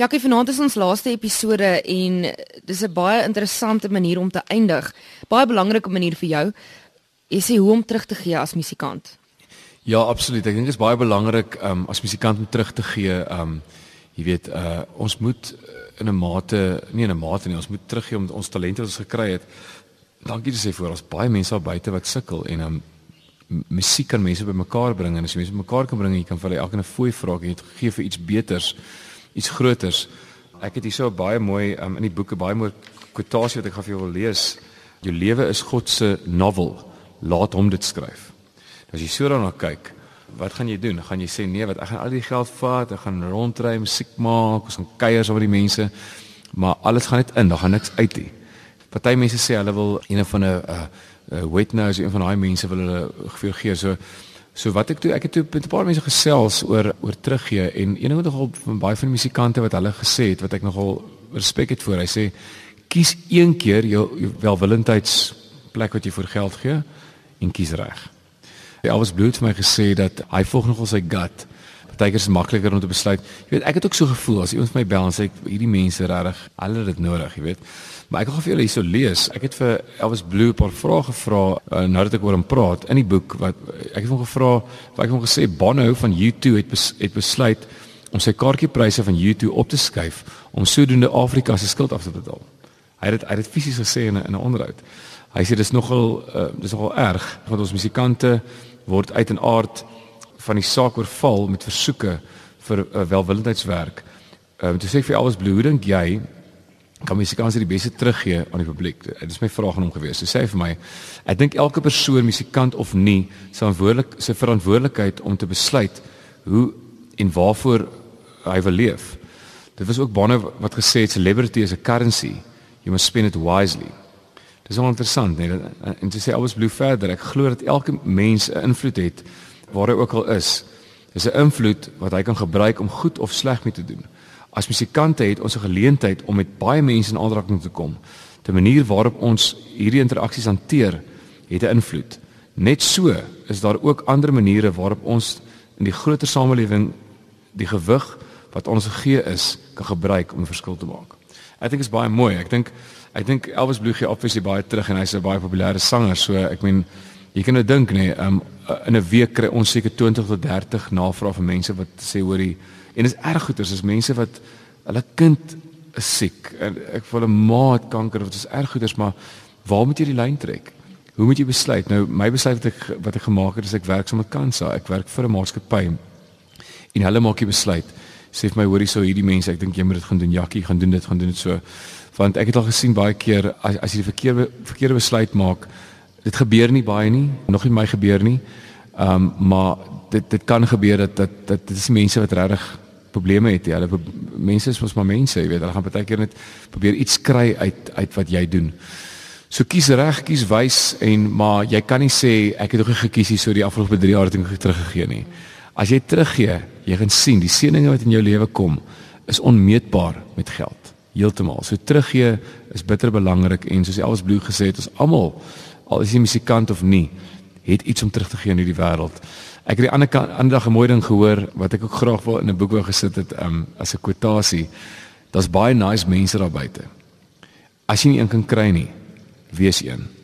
Jackie, vanaand is ons laaste episode en dis 'n baie interessante manier om te eindig. Baie belangrike manier vir jou. Jy sê hoe om terug te gee as musikant. Ja, absoluut. Ek dink dit is baie belangrik um, as musikant om terug te gee. Um jy weet, uh ons moet in 'n mate, nie in 'n mate nie, ons moet teruggee om ons talente wat ons gekry het. Dankie te sê vir ons baie mense daar buite wat sukkel en um musiek kan mense bymekaar bring en as jy mense bymekaar kan bring, jy kan vir hulle elkeen 'n fooi vra en jy gee vir iets beters iets groters. Ek het hier so baie mooi um, in die boeke baie mooi kwotasie wat ek gaan vir jou wil lees. Jou lewe is God se novel. Laat hom dit skryf. Nou as jy so daarna kyk, wat gaan jy doen? Gaan jy sê nee, wat ek gaan al die geld vat, ek gaan rondry, musiek maak, ons gaan kuier saam met die mense, maar alles gaan net in, daar gaan niks uit nie. Party mense sê hulle wil een van 'n 'n wet nose, een van daai mense wil hulle gee so So wat ek toe ek het toe met 'n paar mense gesels oor oor teruggee en een ding nogal van baie van die musikante wat hulle gesê het wat ek nogal respek het vir. Hy sê kies een keer jou, jou welwillendheids plek wat jy vir geld gee en kies reg. Hy alwas bloed vir my gesê dat hy volg nogal sy gut. Partykeer is dit makliker om te besluit. Jy weet ek het ook so gevoel as iemand my bel en sê hierdie mense regtig hulle het dit nodig, jy weet. Maar ek gaan vir julle hierso lees. Ek het vir Elvis Blue 'n paar vrae gevra uh, nou dat ek oor hom praat in die boek wat ek het hom gevra, wat ek hom gesê Bono van U2 het bes, het besluit om sy kaartjiepryse van U2 op te skuif om sodoende Afrika se skuld af te betaal. Hy het dit hy het dit fisies gesê in 'n in 'n onderhoud. Hy sê dis nogal uh, dis nogal erg want ons musikante word uit en aard van die saak oorval met versoeke vir uh, welwillendheidswerk. Ehm uh, toe sê ek vir Elvis Blue, hoe dink jy kan musikant die beste teruggee aan die publiek. Dit is my vraag aan hom gewees. Hy sê vir my, ek dink elke persoon, musikant of nie, se verantwoordelik se verantwoordelikheid om te besluit hoe en waarvoor hy wil leef. Dit was ook baie wat gesê het celebrity is a currency. You must spend it wisely. Dit is wel interessant, nee, en te sê alles blue verder. Ek glo dat elke mens 'n invloed het waar hy ook al is. Dis 'n invloed wat hy kan gebruik om goed of sleg mee te doen. As musikante het ons 'n geleentheid om met baie mense in aanraking te kom. Die manier waarop ons hierdie interaksies hanteer, het 'n invloed. Net so is daar ook ander maniere waarop ons in die groter samelewing die gewig wat ons gegee is, kan gebruik om 'n verskil te maak. Ek dink dit is baie mooi. Ek dink ek dink Elvis Blue gee obviously baie terug en hy's 'n baie populêre sanger, so ek meen jy kan nou dink nê, nee, um, in 'n week kry ons seker 20 tot 30 navrae van mense wat sê hoor die En dis erg goeters, is mense wat hulle kind is siek en ek voel 'n maat kanker wat is erg goeters, maar waar moet jy die lyn trek? Hoe moet jy besluit? Nou my besluit wat ek wat ek gemaak het is ek werk saam met Kansa. Ek werk vir 'n maatskappy. En hulle maak die besluit. Sê vir my hoorie sou hierdie mense, ek dink jy moet dit gaan doen, Jakkie, gaan doen dit, gaan doen dit so. Want ek het al gesien baie keer as as jy die verkeerde verkeerde besluit maak, dit gebeur nie baie nie, nog nie my gebeur nie. Ehm um, maar dit dit kan gebeur dat dat dat dit is mense wat regtig probleme het. Ja, hulle mense is mos maar mense, jy weet, hulle gaan baie keer net probeer iets kry uit uit wat jy doen. So kies reg, kies wys en maar jy kan nie sê ek het ook gekies hier so die afgelope 3 jaar het ek teruggegee nie. As jy teruggee, jy gaan sien die seëninge wat in jou lewe kom is onmeetbaar met geld. Heeltemal. So teruggee is bitter belangrik en soos alles bloed gesê het, ons almal al is jy musikant of nie, het iets om terug te gee in hierdie wêreld. Ek het die ander ander dag 'n mooi ding gehoor wat ek ook graag wil in 'n boek wou gesit het um, as 'n kwotasie. Daar's baie nice mense daar buite. As jy nie een kan kry nie, wees een.